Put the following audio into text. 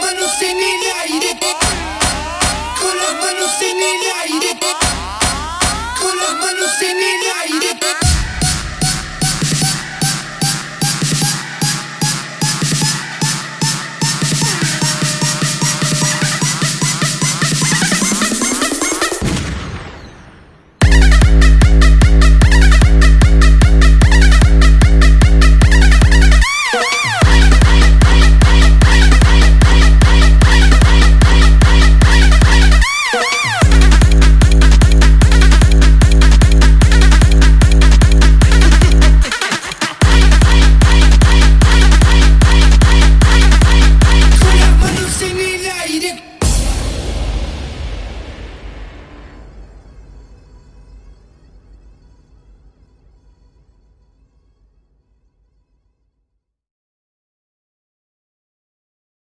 manos en el. Con las manos en el. Con.